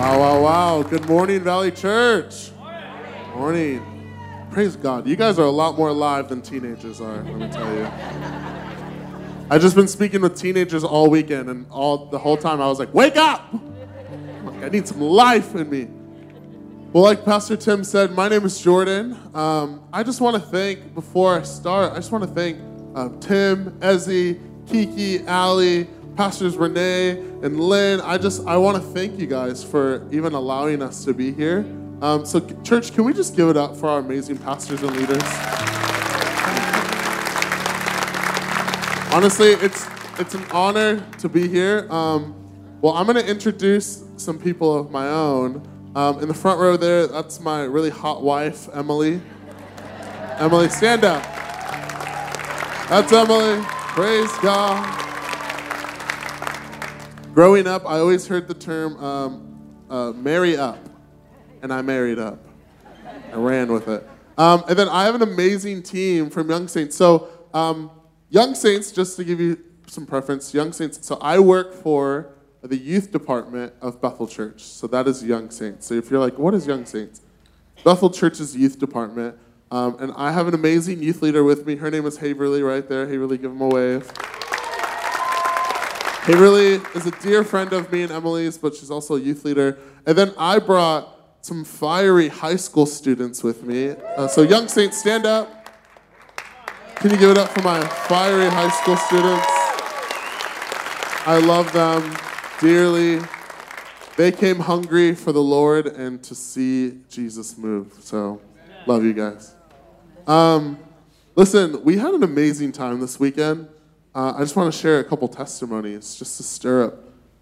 Wow, wow, wow. Good morning, Valley Church. Morning. Praise God. You guys are a lot more alive than teenagers are, let me tell you. I've just been speaking with teenagers all weekend, and all the whole time I was like, wake up! Like, I need some life in me. Well, like Pastor Tim said, my name is Jordan. Um, I just want to thank, before I start, I just want to thank uh, Tim, Ezzy, Kiki, Ali, Pastors Renee, and Lynn. I just, I want to thank you guys for even allowing us to be here. Um, so, church, can we just give it up for our amazing pastors and leaders? Honestly, it's it's an honor to be here. Um, well, I'm going to introduce some people of my own. Um, in the front row there, that's my really hot wife, Emily. Emily, stand up. That's Emily. Praise God. Growing up, I always heard the term um, uh, marry up, and I married up. I ran with it. Um, and then I have an amazing team from Young Saints. So, um, Young Saints, just to give you some preference, Young Saints, so I work for the youth department of Bethel Church. So that is Young Saints. So if you're like, what is Young Saints? Bethel Church's youth department. Um, and I have an amazing youth leader with me. Her name is Haverly right there. Haverly, give him a wave. Haverly is a dear friend of me and Emily's, but she's also a youth leader. And then I brought some fiery high school students with me. Uh, so, Young Saints, stand up. Can you give it up for my fiery high school students? I love them dearly. They came hungry for the Lord and to see Jesus move. So, love you guys. Um, listen, we had an amazing time this weekend. Uh, I just want to share a couple testimonies just to stir up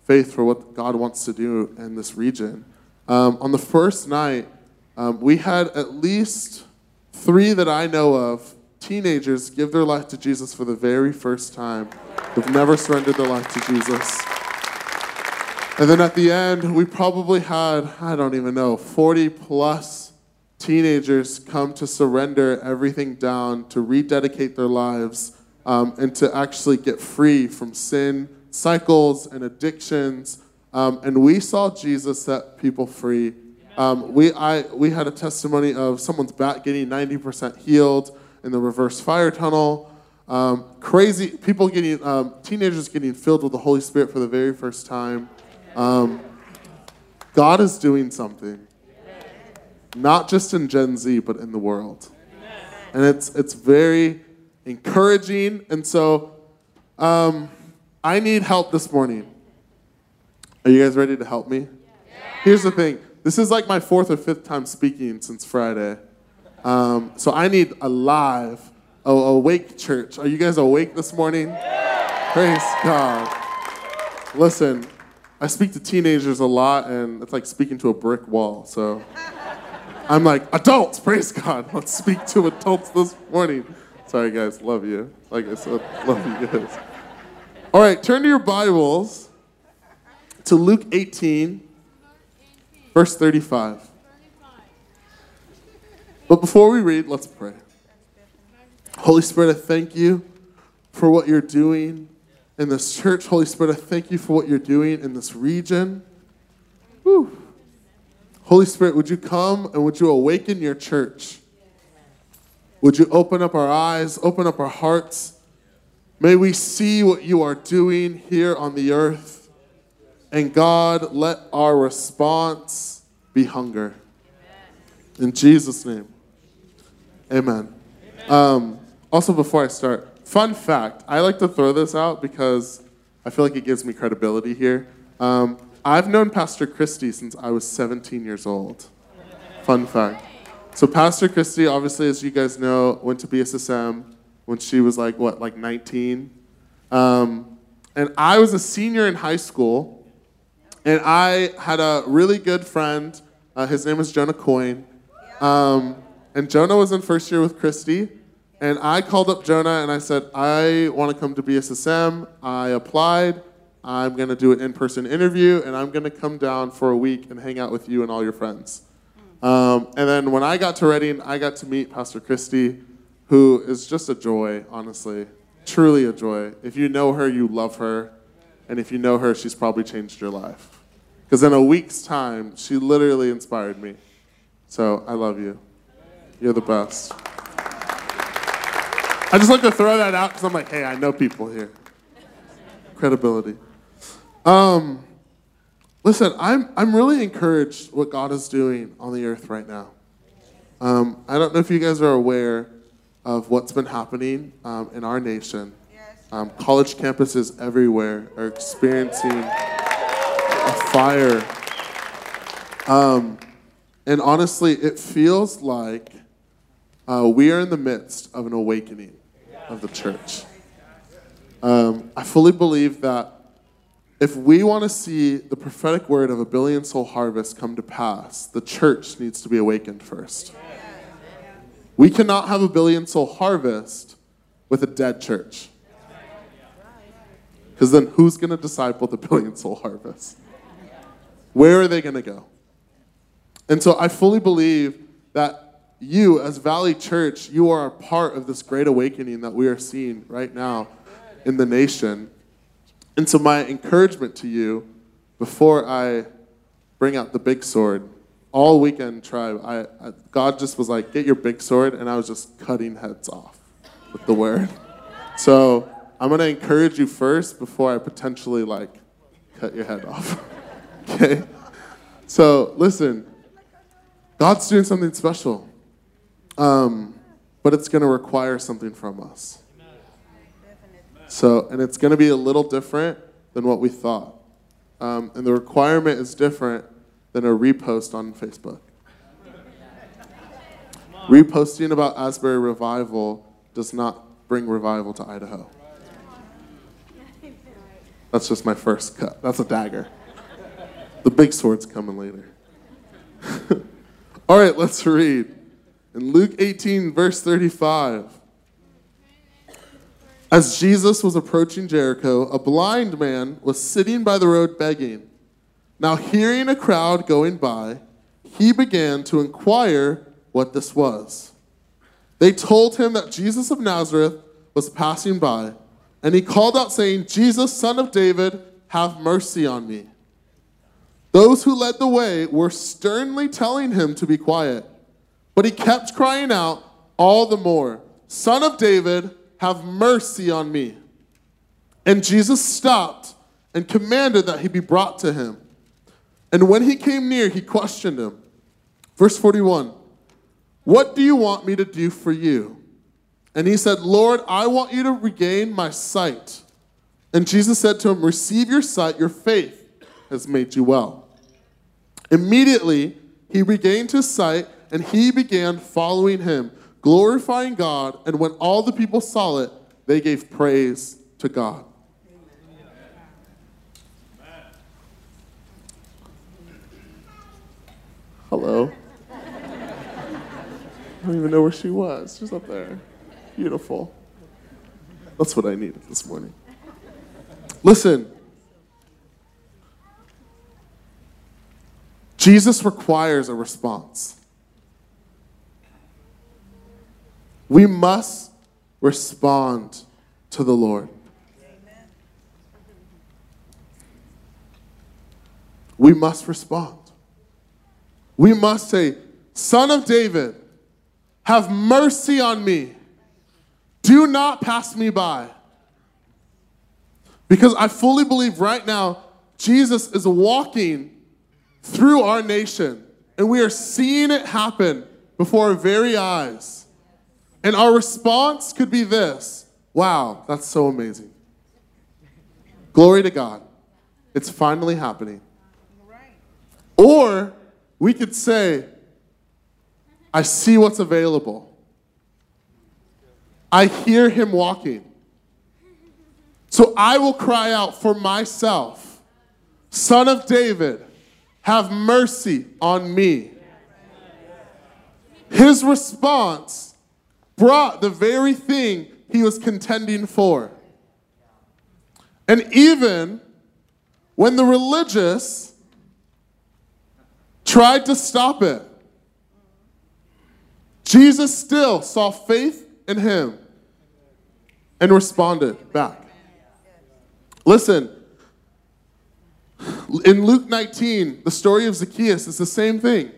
faith for what God wants to do in this region. Um, on the first night, um, we had at least three that I know of teenagers give their life to Jesus for the very first time. They've never surrendered their life to Jesus. And then at the end, we probably had, I don't even know, 40 plus teenagers come to surrender everything down, to rededicate their lives, um, and to actually get free from sin cycles and addictions. Um, and we saw Jesus set people free. Um, we, I, we had a testimony of someone's back getting 90% healed in the reverse fire tunnel. Um, crazy people getting, um, teenagers getting filled with the Holy Spirit for the very first time. Um, God is doing something, not just in Gen Z, but in the world. And it's, it's very encouraging. And so um, I need help this morning. Are you guys ready to help me? Here's the thing this is like my fourth or fifth time speaking since Friday. Um, so I need a live, a awake church. Are you guys awake this morning? Praise God. Listen, I speak to teenagers a lot, and it's like speaking to a brick wall. So I'm like, adults, praise God. Let's speak to adults this morning. Sorry, guys, love you. Like I said, love you guys. All right, turn to your Bibles to Luke 18, verse 35. But before we read, let's pray. Holy Spirit, I thank you for what you're doing in this church. Holy Spirit, I thank you for what you're doing in this region. Whew. Holy Spirit, would you come and would you awaken your church? Would you open up our eyes, open up our hearts? May we see what you are doing here on the earth. And God, let our response be hunger. In Jesus' name, amen. Um, also, before I start, fun fact I like to throw this out because I feel like it gives me credibility here. Um, I've known Pastor Christy since I was 17 years old. Fun fact. So, Pastor Christy, obviously, as you guys know, went to BSSM when she was like, what, like 19? Um, and I was a senior in high school, and I had a really good friend. Uh, his name was Jonah Coyne. Um, and Jonah was in first year with Christy. And I called up Jonah and I said, I want to come to BSSM. I applied. I'm going to do an in person interview, and I'm going to come down for a week and hang out with you and all your friends. Um, and then when I got to Redding, I got to meet Pastor Christy, who is just a joy, honestly. Truly a joy. If you know her, you love her. And if you know her, she's probably changed your life. Because in a week's time, she literally inspired me. So I love you. You're the best. I just like to throw that out because I'm like, hey, I know people here. Credibility. Um, listen, I'm, I'm really encouraged what God is doing on the earth right now. Um, I don't know if you guys are aware of what's been happening um, in our nation. Um, college campuses everywhere are experiencing a fire. Um, and honestly, it feels like uh, we are in the midst of an awakening of the church. Um, I fully believe that if we want to see the prophetic word of a billion soul harvest come to pass, the church needs to be awakened first. We cannot have a billion soul harvest with a dead church. Because then who's going to disciple the billion soul harvest? Where are they going to go? And so I fully believe that you, as Valley Church, you are a part of this great awakening that we are seeing right now in the nation. And so, my encouragement to you before I bring out the big sword, all weekend, tribe, I, I, God just was like, get your big sword, and I was just cutting heads off with the word. So, I'm going to encourage you first before I potentially like cut your head off. okay? So, listen, God's doing something special. Um, but it's going to require something from us. So, and it's going to be a little different than what we thought. Um, and the requirement is different than a repost on Facebook. Reposting about Asbury Revival does not bring revival to Idaho. That's just my first cut. That's a dagger. The big sword's coming later. All right, let's read. In Luke 18, verse 35, as Jesus was approaching Jericho, a blind man was sitting by the road begging. Now, hearing a crowd going by, he began to inquire what this was. They told him that Jesus of Nazareth was passing by, and he called out, saying, Jesus, son of David, have mercy on me. Those who led the way were sternly telling him to be quiet. But he kept crying out all the more, Son of David, have mercy on me. And Jesus stopped and commanded that he be brought to him. And when he came near, he questioned him. Verse 41 What do you want me to do for you? And he said, Lord, I want you to regain my sight. And Jesus said to him, Receive your sight, your faith has made you well. Immediately, he regained his sight and he began following him, glorifying God. And when all the people saw it, they gave praise to God. Hello. I don't even know where she was. She's up there. Beautiful. That's what I needed this morning. Listen. Jesus requires a response. We must respond to the Lord. We must respond. We must say, Son of David, have mercy on me. Do not pass me by. Because I fully believe right now, Jesus is walking through our nation, and we are seeing it happen before our very eyes. And our response could be this Wow, that's so amazing. Glory to God. It's finally happening. Or we could say, I see what's available. I hear him walking. So I will cry out for myself, Son of David, have mercy on me. His response brought the very thing he was contending for. And even when the religious tried to stop it, Jesus still saw faith in him and responded back. Listen, In Luke 19, the story of Zacchaeus is the same thing.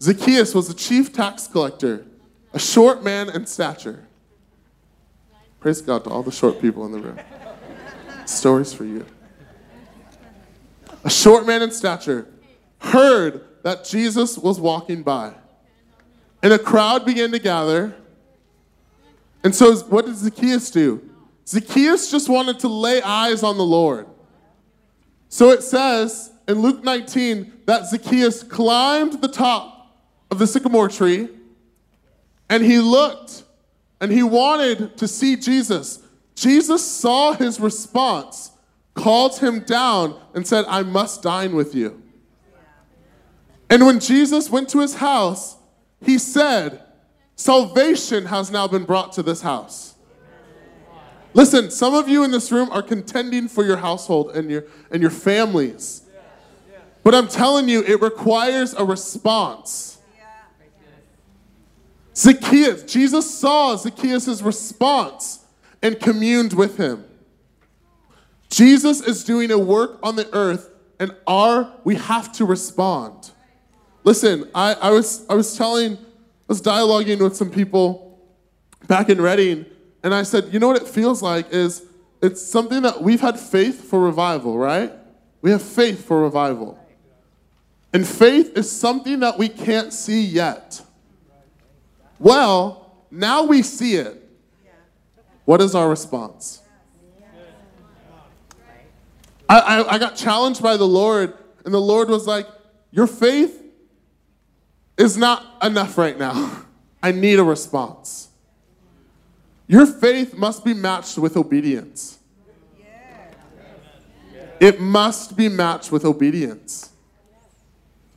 Zacchaeus was a chief tax collector, a short man in stature. Praise God to all the short people in the room. Stories for you. A short man in stature heard that Jesus was walking by, and a crowd began to gather. And so, what did Zacchaeus do? Zacchaeus just wanted to lay eyes on the Lord. So it says in Luke 19 that Zacchaeus climbed the top of the sycamore tree and he looked and he wanted to see Jesus. Jesus saw his response, called him down, and said, I must dine with you. And when Jesus went to his house, he said, Salvation has now been brought to this house. Listen, some of you in this room are contending for your household and your, and your families. But I'm telling you, it requires a response. Zacchaeus, Jesus saw Zacchaeus' response and communed with him. Jesus is doing a work on the earth, and our we have to respond. Listen, I, I was I was telling, I was dialoguing with some people back in Redding, and I said, you know what it feels like is it's something that we've had faith for revival, right? We have faith for revival. And faith is something that we can't see yet. Well, now we see it. What is our response? I, I, I, got challenged by the Lord, and the Lord was like, Your faith is not enough right now. I need a response. Your faith must be matched with obedience. It must be matched with obedience.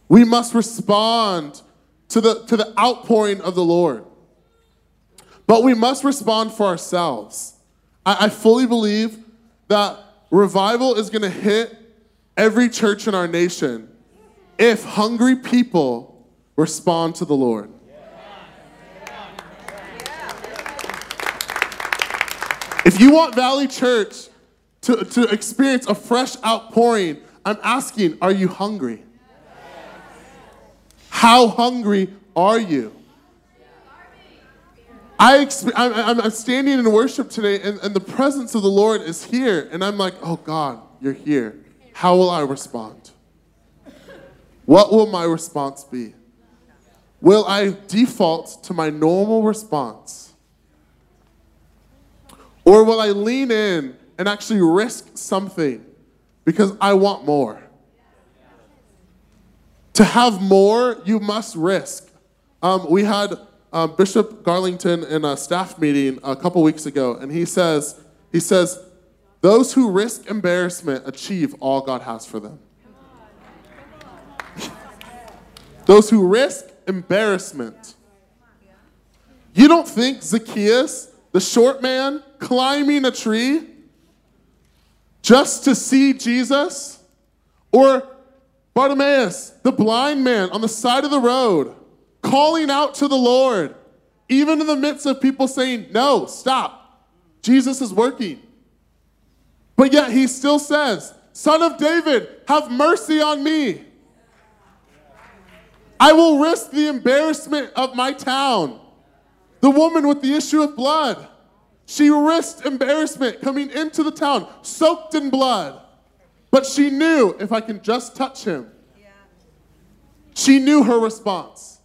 We must respond to the, to the outpouring of the Lord. But we must respond for ourselves. I, I fully believe that revival is going to hit every church in our nation if hungry people respond to the Lord. If you want Valley Church to, to experience a fresh outpouring, I'm asking, are you hungry? How hungry are you? I I'm, I'm standing in worship today, and, and the presence of the Lord is here. And I'm like, oh God, you're here. How will I respond? What will my response be? Will I default to my normal response? Or will I lean in and actually risk something because I want more? To have more, you must risk. Um, we had uh, Bishop Garlington in a staff meeting a couple weeks ago, and he says, he says, those who risk embarrassment achieve all God has for them. those who risk embarrassment. You don't think Zacchaeus the short man climbing a tree just to see Jesus? Or Bartimaeus, the blind man on the side of the road, calling out to the Lord, even in the midst of people saying, No, stop. Jesus is working. But yet he still says, Son of David, have mercy on me. I will risk the embarrassment of my town. The woman with the issue of blood, she risked embarrassment coming into the town, soaked in blood. But she knew if I can just touch him, she knew her response.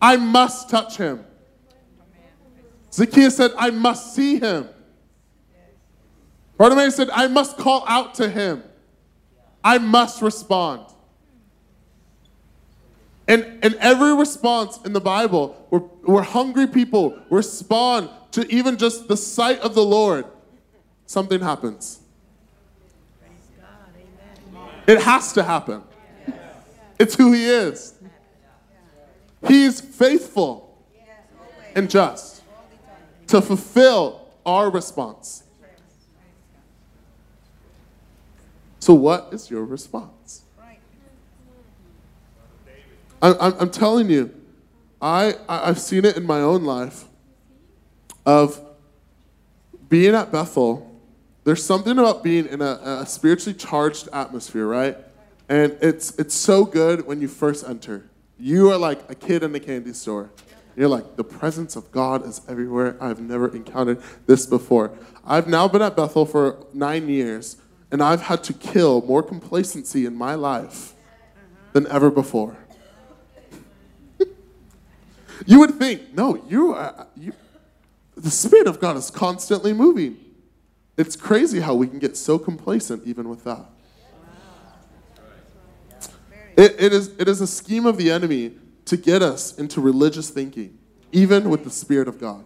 I must touch him. Zacchaeus said, I must see him. Bartimaeus said, I must call out to him. I must respond. And, and every response in the Bible, where, where hungry people respond to even just the sight of the Lord, something happens. It has to happen. It's who He is. He's faithful and just to fulfill our response. So, what is your response? I, am telling you, I, I've seen it in my own life of being at Bethel there's something about being in a, a spiritually charged atmosphere, right? And it's it's so good when you first enter. You are like a kid in a candy store. You're like, the presence of God is everywhere. I've never encountered this before. I've now been at Bethel for nine years, and I've had to kill more complacency in my life than ever before. you would think, no, you are, you, the Spirit of God is constantly moving. It's crazy how we can get so complacent even with that. It, it, is, it is a scheme of the enemy to get us into religious thinking, even with the Spirit of God.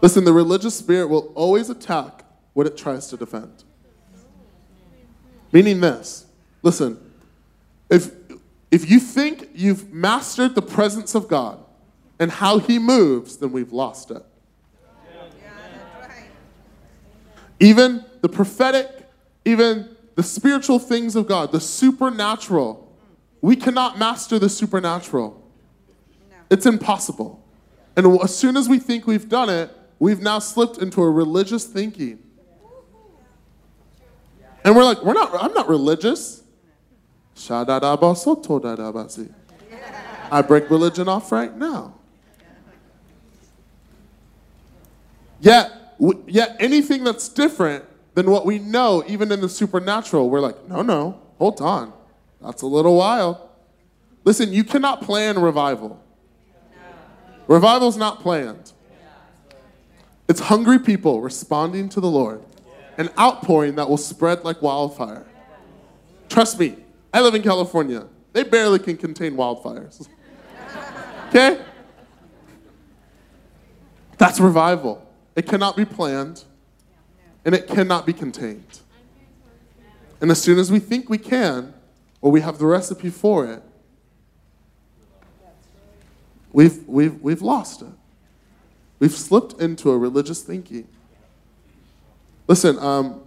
Listen, the religious spirit will always attack what it tries to defend. Meaning this listen, if, if you think you've mastered the presence of God and how He moves, then we've lost it. Even the prophetic, even the spiritual things of God, the supernatural, we cannot master the supernatural. It's impossible. And as soon as we think we've done it, we've now slipped into a religious thinking. And we're like, we're not, I'm not religious. I break religion off right now. Yet, yet anything that's different than what we know, even in the supernatural, we're like, no, no, hold on. That's a little wild. Listen, you cannot plan revival. Revival's not planned. It's hungry people responding to the Lord, an outpouring that will spread like wildfire. Trust me, I live in California. They barely can contain wildfires. okay? That's revival. It cannot be planned, and it cannot be contained. And as soon as we think we can, or we have the recipe for it, we've, we've, we've lost it. We've slipped into a religious thinking. Listen, um,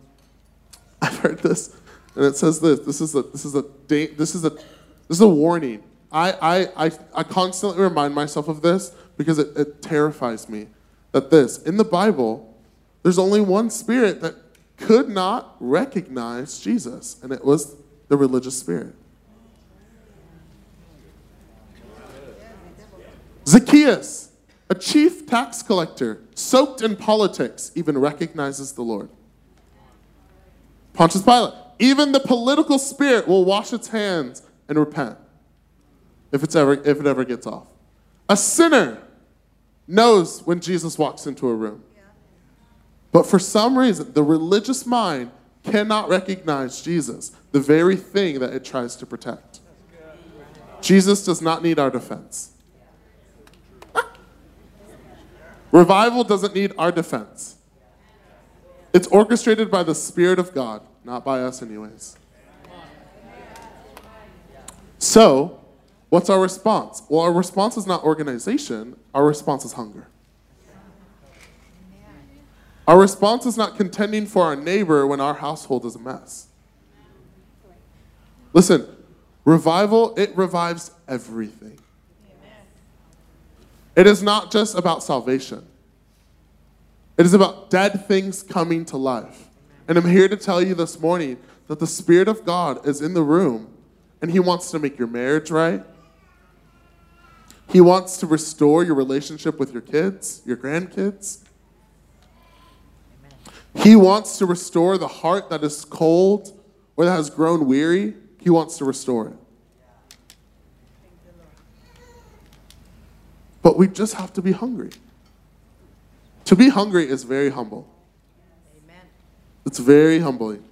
I've heard this, and it says this. This is a this is a this is a this is a warning. I I I, I constantly remind myself of this because it, it terrifies me that this, in the Bible, there's only one spirit that could not recognize Jesus, and it was the religious spirit. Zacchaeus, a chief tax collector, soaked in politics, even recognizes the Lord. Pontius Pilate, even the political spirit will wash its hands and repent if, it's ever, if it ever gets off. A sinner knows when Jesus walks into a room. But for some reason, the religious mind cannot recognize Jesus, the very thing that it tries to protect. Jesus does not need our defense. Revival doesn't need our defense. It's orchestrated by the Spirit of God, not by us, anyways. So, What's our response? Well, our response is not organization, our response is hunger. Our response is not contending for our neighbor when our household is a mess. Listen, revival, it revives everything. It is not just about salvation, it is about dead things coming to life. And I'm here to tell you this morning that the Spirit of God is in the room and He wants to make your marriage right. He wants to restore your relationship with your kids, your grandkids. He wants to restore the heart that is cold or that has grown weary. He wants to restore it. But we just have to be hungry. To be hungry is very humble. Amen. It's very humbling.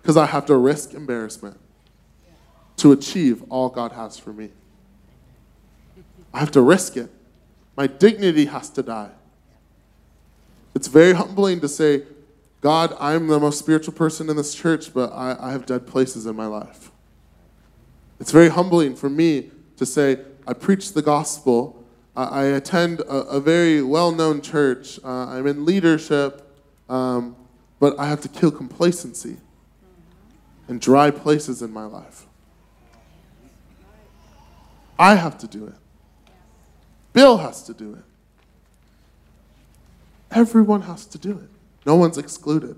Because I have to risk embarrassment to achieve all God has for me. I have to risk it. My dignity has to die. It's very humbling to say, God, I'm the most spiritual person in this church, but I, I have dead places in my life. It's very humbling for me to say, I preach the gospel, I, I attend a, a very well known church, uh, I'm in leadership, um, but I have to kill complacency and dry places in my life. I have to do it. Bill has to do it. Everyone has to do it. No one's excluded.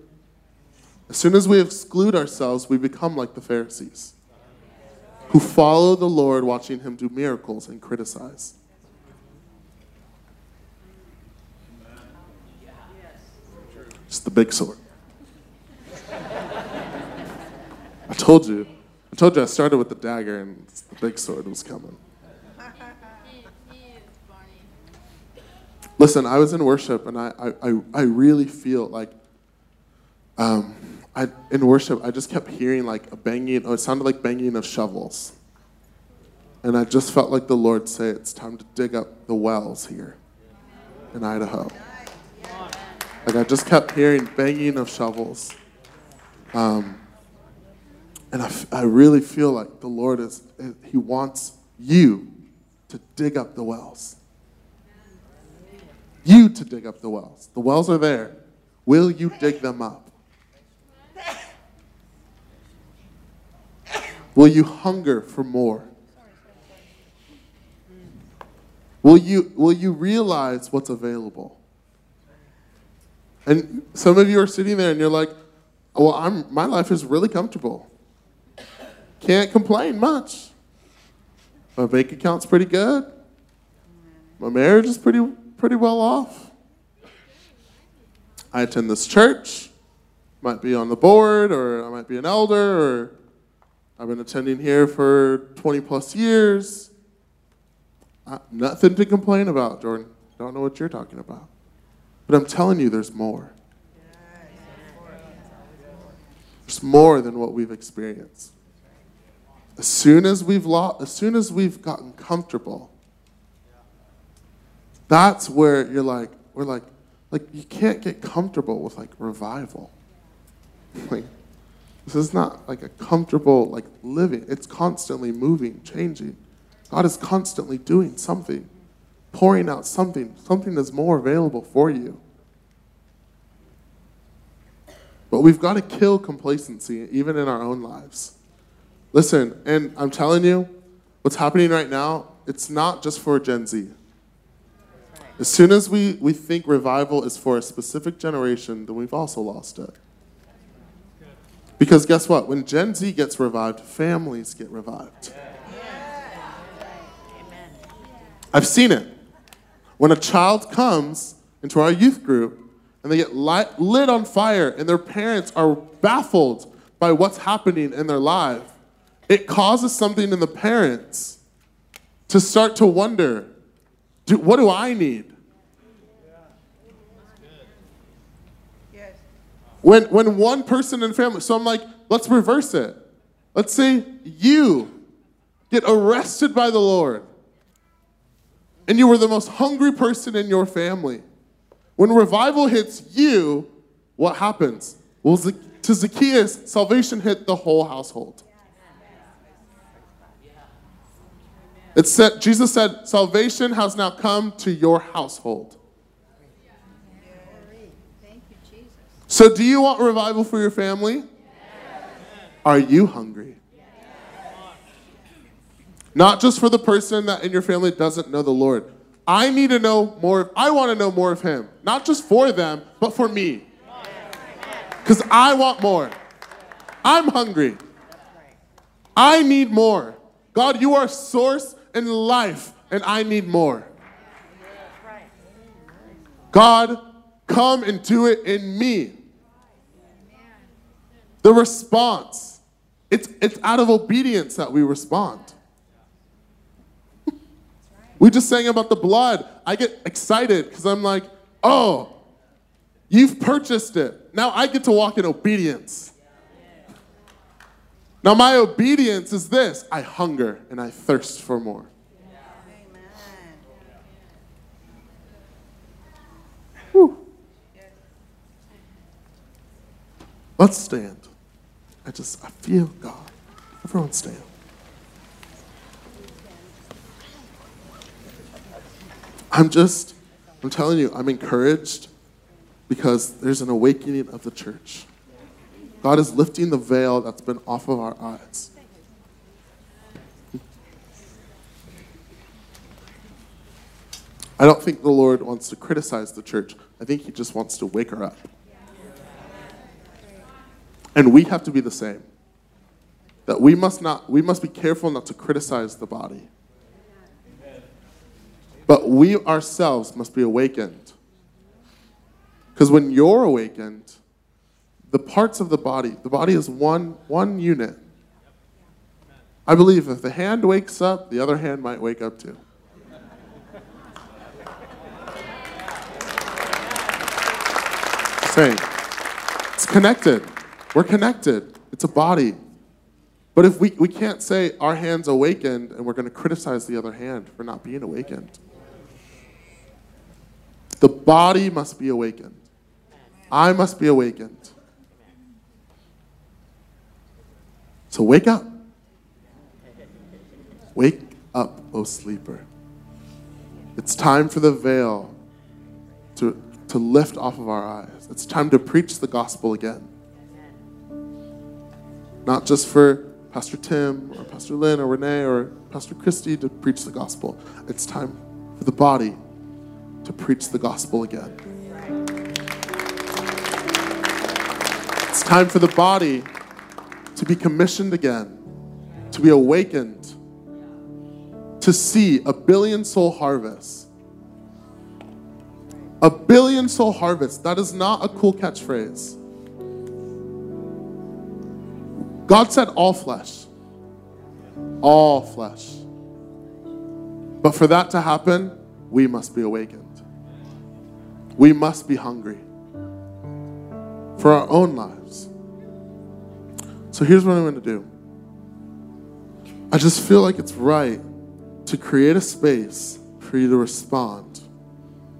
As soon as we exclude ourselves, we become like the Pharisees who follow the Lord, watching him do miracles and criticize. It's the big sword. I told you. I told you I started with the dagger and the big sword was coming. Listen, I was in worship and I, I, I really feel like um, I, in worship, I just kept hearing like a banging, oh, it sounded like banging of shovels. And I just felt like the Lord say, it's time to dig up the wells here in Idaho. Like I just kept hearing banging of shovels. Um, and I, I really feel like the Lord is, He wants you to dig up the wells. You to dig up the wells. The wells are there. Will you dig them up? Will you hunger for more? Will you, will you realize what's available? And some of you are sitting there and you're like, well, I'm, my life is really comfortable. Can't complain much. My bank account's pretty good. My marriage is pretty, pretty well off. I attend this church. Might be on the board, or I might be an elder, or I've been attending here for 20 plus years. Uh, nothing to complain about, Jordan. Don't know what you're talking about. But I'm telling you, there's more. There's more than what we've experienced. As soon as we've lost, as soon as we've gotten comfortable, that's where you're like, we're like, like you can't get comfortable with like revival. Like, this is not like a comfortable like living. It's constantly moving, changing. God is constantly doing something, pouring out something, something that's more available for you. But we've got to kill complacency, even in our own lives. Listen, and I'm telling you, what's happening right now, it's not just for Gen Z. As soon as we, we think revival is for a specific generation, then we've also lost it. Because guess what? When Gen Z gets revived, families get revived. I've seen it. When a child comes into our youth group and they get light, lit on fire and their parents are baffled by what's happening in their life, it causes something in the parents to start to wonder do, what do I need? When, when one person in family, so I'm like, let's reverse it. Let's say you get arrested by the Lord and you were the most hungry person in your family. When revival hits you, what happens? Well, to Zacchaeus, salvation hit the whole household. It said, Jesus said, salvation has now come to your household. So, do you want revival for your family? Are you hungry? Not just for the person that in your family doesn't know the Lord. I need to know more. I want to know more of Him. Not just for them, but for me. Because I want more. I'm hungry. I need more. God, you are source and life, and I need more. God, come and do it in me. The response, it's, it's out of obedience that we respond. We just sang about the blood. I get excited because I'm like, oh, you've purchased it. Now I get to walk in obedience. Now, my obedience is this I hunger and I thirst for more. Let's stand. I just, I feel God. Everyone stand. I'm just, I'm telling you, I'm encouraged because there's an awakening of the church. God is lifting the veil that's been off of our eyes. I don't think the Lord wants to criticize the church. I think He just wants to wake her up. And we have to be the same. That we must not we must be careful not to criticize the body. But we ourselves must be awakened. Because when you're awakened, the parts of the body, the body is one one unit. I believe if the hand wakes up, the other hand might wake up too. Saying, it's connected. We're connected. It's a body. But if we, we can't say our hand's awakened and we're going to criticize the other hand for not being awakened. The body must be awakened. I must be awakened. So wake up. Wake up, O sleeper. It's time for the veil to, to lift off of our eyes. It's time to preach the gospel again. Not just for Pastor Tim or Pastor Lynn or Renee or Pastor Christy to preach the gospel. It's time for the body to preach the gospel again. It's time for the body to be commissioned again, to be awakened, to see a billion soul harvest. A billion soul harvest. That is not a cool catchphrase. God said all flesh. All flesh. But for that to happen, we must be awakened. We must be hungry for our own lives. So here's what I'm going to do I just feel like it's right to create a space for you to respond,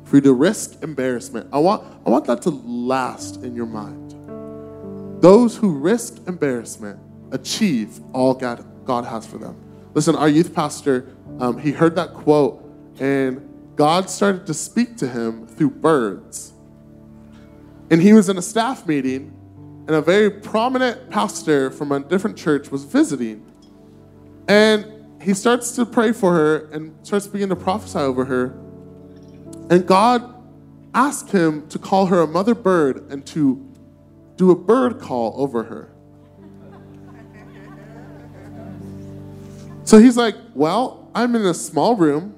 for you to risk embarrassment. I want, I want that to last in your mind. Those who risk embarrassment achieve all God, God has for them. Listen, our youth pastor, um, he heard that quote, and God started to speak to him through birds. And he was in a staff meeting, and a very prominent pastor from a different church was visiting. And he starts to pray for her and starts beginning to prophesy over her. And God asked him to call her a mother bird and to do a bird call over her. So he's like, Well, I'm in a small room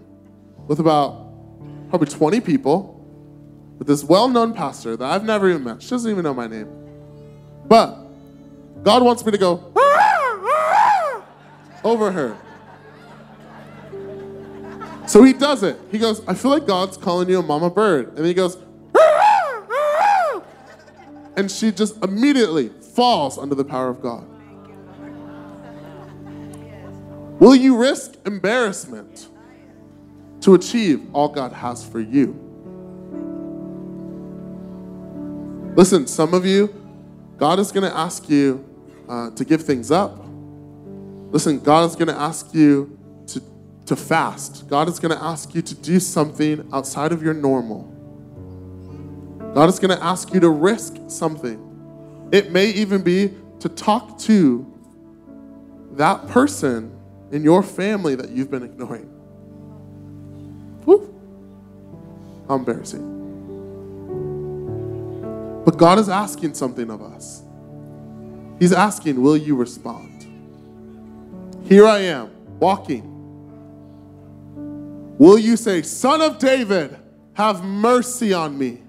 with about probably 20 people with this well known pastor that I've never even met. She doesn't even know my name. But God wants me to go over her. So he does it. He goes, I feel like God's calling you a mama bird. And he goes, and she just immediately falls under the power of God. Will you risk embarrassment to achieve all God has for you? Listen, some of you, God is going to ask you uh, to give things up. Listen, God is going to ask you to, to fast. God is going to ask you to do something outside of your normal. God is going to ask you to risk something. It may even be to talk to that person in your family that you've been ignoring. Woo. How embarrassing. But God is asking something of us. He's asking, Will you respond? Here I am, walking. Will you say, Son of David, have mercy on me?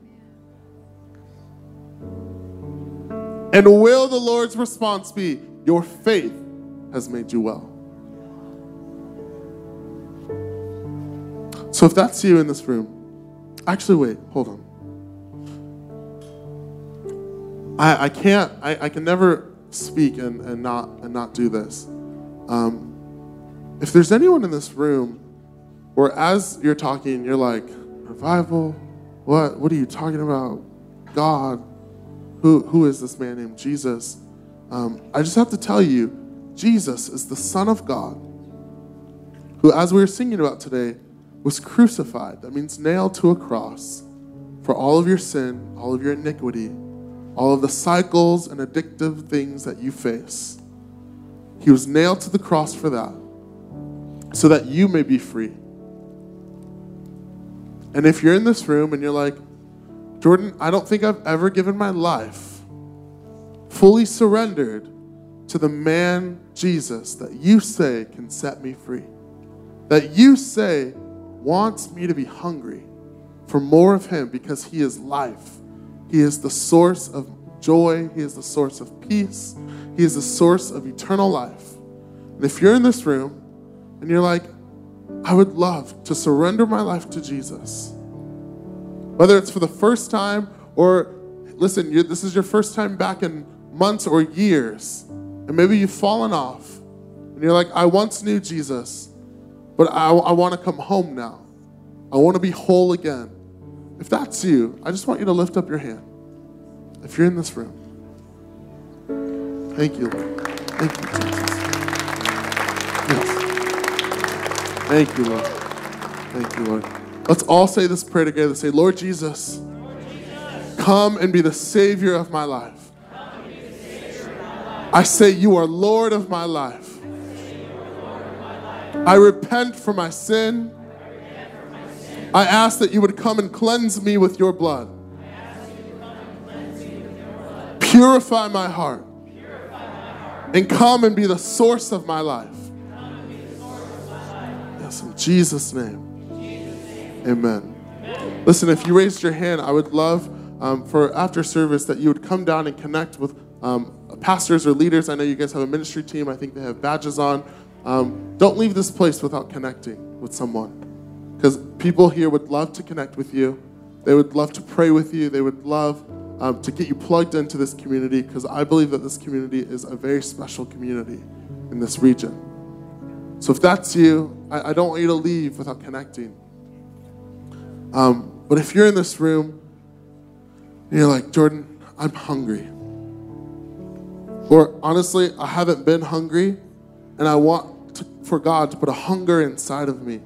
And will the Lord's response be, Your faith has made you well? So if that's you in this room, actually, wait, hold on. I, I can't, I, I can never speak and, and, not, and not do this. Um, if there's anyone in this room where as you're talking, you're like, revival? What, what are you talking about? God? Who, who is this man named Jesus? Um, I just have to tell you, Jesus is the Son of God, who, as we were singing about today, was crucified. That means nailed to a cross for all of your sin, all of your iniquity, all of the cycles and addictive things that you face. He was nailed to the cross for that, so that you may be free. And if you're in this room and you're like, Jordan, I don't think I've ever given my life fully surrendered to the man Jesus that you say can set me free, that you say wants me to be hungry for more of him because he is life. He is the source of joy, he is the source of peace, he is the source of eternal life. And if you're in this room and you're like, I would love to surrender my life to Jesus, whether it's for the first time or listen, this is your first time back in months or years, and maybe you've fallen off, and you're like, I once knew Jesus, but I, I want to come home now. I want to be whole again. If that's you, I just want you to lift up your hand. If you're in this room, thank you, Lord. Thank you, Jesus. Yes. Thank you, Lord. Thank you, Lord. Let's all say this prayer together. Say, Lord Jesus, come and be the Savior of my life. I say, You are Lord of my life. I repent for my sin. I ask that you would come and cleanse me with your blood. Purify my heart. And come and be the source of my life. Yes, in Jesus' name. Amen. Listen, if you raised your hand, I would love um, for after service that you would come down and connect with um, pastors or leaders. I know you guys have a ministry team. I think they have badges on. Um, don't leave this place without connecting with someone. Because people here would love to connect with you. They would love to pray with you. They would love um, to get you plugged into this community because I believe that this community is a very special community in this region. So if that's you, I, I don't want you to leave without connecting. Um, but if you're in this room and you're like, Jordan, I'm hungry. Or honestly, I haven't been hungry and I want to, for God to put a hunger inside of me.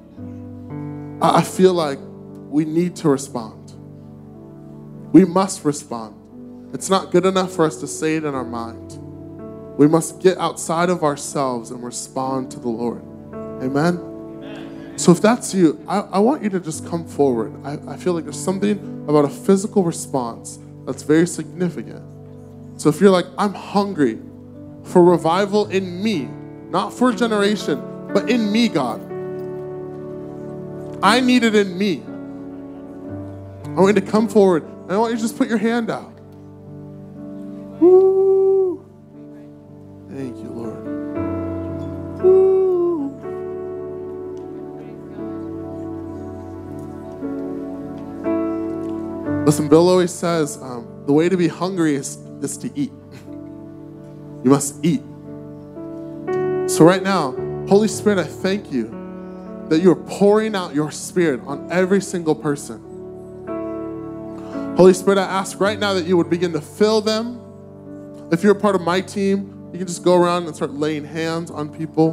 I feel like we need to respond. We must respond. It's not good enough for us to say it in our mind. We must get outside of ourselves and respond to the Lord. Amen? So if that's you, I, I, want you to just come forward. I, I feel like there's something about a physical response that's very significant. So if you're like, I'm hungry for revival in me, not for a generation, but in me, God. I need it in me. I want you to come forward. I want you to just put your hand out. Woo. Thank you, Lord. Woo. Listen, Bill always says um, the way to be hungry is, is to eat. You must eat. So, right now, Holy Spirit, I thank you that you're pouring out your spirit on every single person. Holy Spirit, I ask right now that you would begin to fill them. If you're a part of my team, you can just go around and start laying hands on people.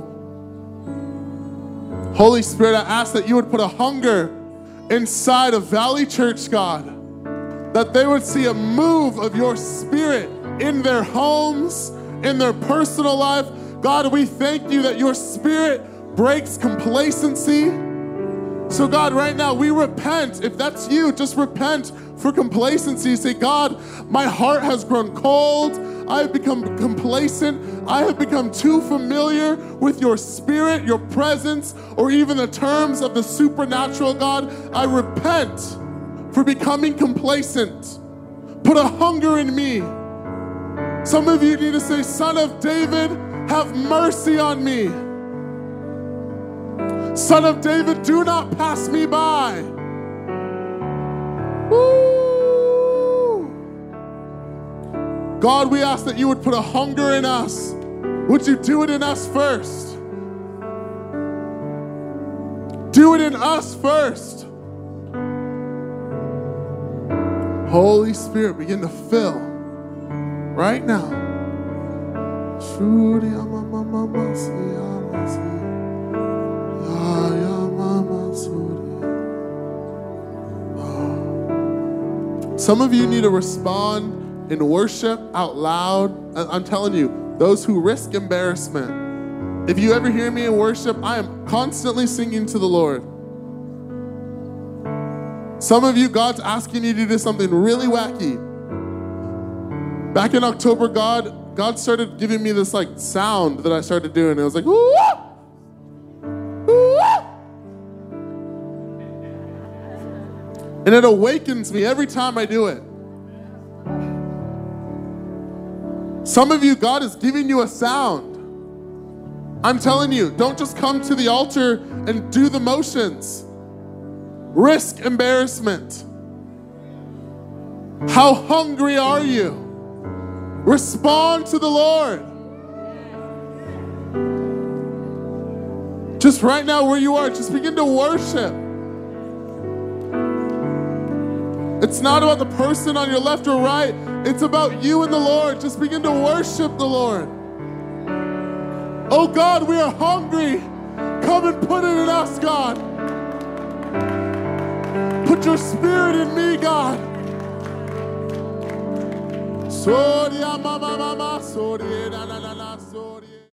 Holy Spirit, I ask that you would put a hunger inside of Valley Church, God, that they would see a move of your spirit in their homes, in their personal life. God, we thank you that your spirit breaks complacency. So, God, right now, we repent. If that's you, just repent for complacency. Say, God, my heart has grown cold. I have become complacent. I have become too familiar with your spirit, your presence, or even the terms of the supernatural, God. I repent for becoming complacent. Put a hunger in me. Some of you need to say, Son of David, have mercy on me. Son of David, do not pass me by. God, we ask that you would put a hunger in us. Would you do it in us first? Do it in us first. Holy Spirit, begin to fill right now. Some of you need to respond in worship out loud. I'm telling you, those who risk embarrassment. If you ever hear me in worship, I am constantly singing to the Lord. Some of you, God's asking you to do something really wacky. Back in October, God, God started giving me this like sound that I started doing. It was like, ooh, And it awakens me every time I do it. Some of you, God is giving you a sound. I'm telling you, don't just come to the altar and do the motions. Risk embarrassment. How hungry are you? Respond to the Lord. Just right now, where you are, just begin to worship. It's not about the person on your left or right, it's about you and the Lord. Just begin to worship the Lord. Oh God, we are hungry. Come and put it in us, God. Put your spirit in me, God. Soria mama mama, soria na na.